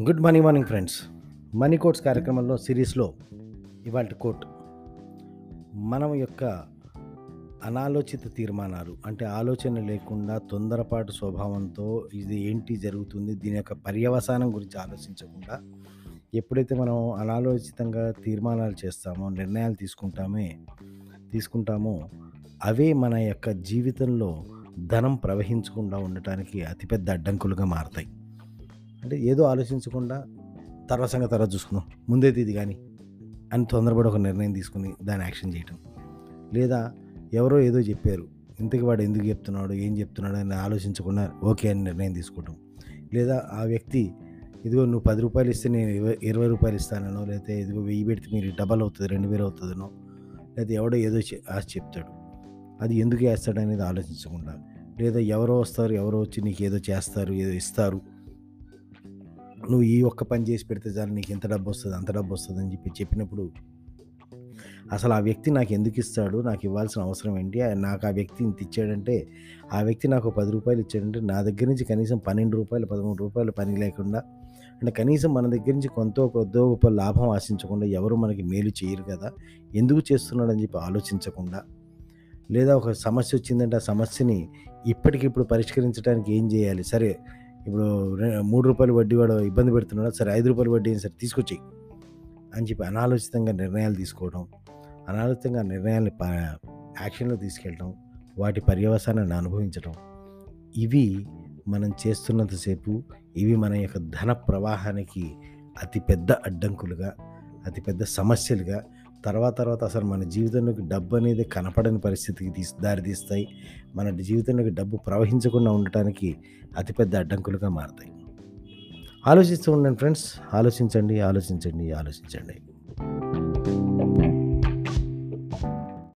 Good morning morning friends. Money quotes కార్యక్రమంలో సిరీస్లో ఇవాళ కోట్. మనం యొక్క అనాలోచిత తీర్మానాలు అంటే ఆలోచన లేకుండా తొందరపాటు స్వభావంతో ఇది ఏంటి జరుగుతుంది దీని యొక్క పర్యవసానం గురించి ఆలోచించకుండా ఎప్పుడైతే మనం అనాలోచితంగా తీర్మానాలు చేస్తామో నిర్ణయాలు తీసుకుంటామే తీసుకుంటామో అవే మన యొక్క జీవితంలో ధనం ప్రవహించకుండా ఉండటానికి అతిపెద్ద అడ్డంకులుగా మారతాయి. అంటే ఏదో ఆలోచించకుండా తర్వాత సంగతి తర్వాత చూసుకుందాం. ముందైతే ఇది కానీ అని తొందరపడి ఒక నిర్ణయం తీసుకుని దాన్ని యాక్షన్ చేయటం. లేదా ఎవరో ఏదో చెప్పారు. ఇంతకు వాడు ఎందుకు చెప్తున్నాడు? ఏం చెప్తున్నాడు? అని ఆలోచించకుండా ఓకే అని నిర్ణయం తీసుకోవటం. లేదా ఆ వ్యక్తి ఇదిగో నువ్వు పది రూపాయలు ఇస్తే నేను ఇరవై ఇరవై రూపాయలు ఇస్తానో లేకపోతే ఇదిగో వెయ్యి పెడితే మీరు డబల్ అవుతుంది రెండు వేలు అవుతుందనో లేకపోతే ఎవడో ఏదో ఆశ చెప్తాడు. అది ఎందుకు వేస్తాడు అనేది ఆలోచించకుండా లేదా ఎవరో వస్తారు ఎవరో వచ్చి నీకు ఏదో చేస్తారు ఏదో ఇస్తారు నువ్వు ఈ ఒక్క పని చేసి పెడితే చాలు నీకు ఎంత డబ్బు వస్తుంది అంత డబ్బు వస్తుంది అని చెప్పి చెప్పినప్పుడు అసలు ఆ వ్యక్తి నాకు ఎందుకు ఇస్తాడు నాకు ఇవ్వాల్సిన అవసరం ఏంటి? నాకు ఆ వ్యక్తి ఇంత ఇచ్చాడంటే ఆ వ్యక్తి నాకు పది రూపాయలు ఇచ్చాడంటే నా దగ్గర నుంచి కనీసం పన్నెండు రూపాయలు పదమూడు రూపాయలు పని లేకుండా అంటే కనీసం మన దగ్గర నుంచి కొంత కొద్దో గొప్ప లాభం ఆశించకుండా ఎవరు మనకి మేలు చేయరు కదా ఎందుకు చేస్తున్నాడని చెప్పి ఆలోచించకుండా లేదా ఒక సమస్య వచ్చిందంటే ఆ సమస్యని ఇప్పటికిప్పుడు పరిష్కరించడానికి ఏం చేయాలి? సరే ఇప్పుడు మూడు రూపాయలు వడ్డీ వాడు ఇబ్బంది పెడుతున్నాడు? సరే ఐదు రూపాయలు వడ్డీ అని సరే తీసుకొచ్చి అని చెప్పి అనాలోచితంగా నిర్ణయాలు తీసుకోవడం అనాలోచితంగా నిర్ణయాల్ని యాక్షన్లో తీసుకెళ్ళడం వాటి పర్యవసానాన్ని అనుభవించడం ఇవి మనం చేస్తున్నంతసేపు ఇవి మన యొక్క ధన ప్రవాహానికి అతిపెద్ద అడ్డంకులుగా అతిపెద్ద సమస్యలుగా తర్వాత తర్వాత అసలు మన జీవితంలోకి డబ్బు అనేది కనపడని పరిస్థితికి తీసి దారితీస్తాయి మన జీవితంలోకి డబ్బు ప్రవహించకుండా ఉండటానికి అతిపెద్ద అడ్డంకులుగా మారతాయి. ఆలోచిస్తూ ఉండండి ఫ్రెండ్స్. ఆలోచించండి ఆలోచించండి ఆలోచించండి.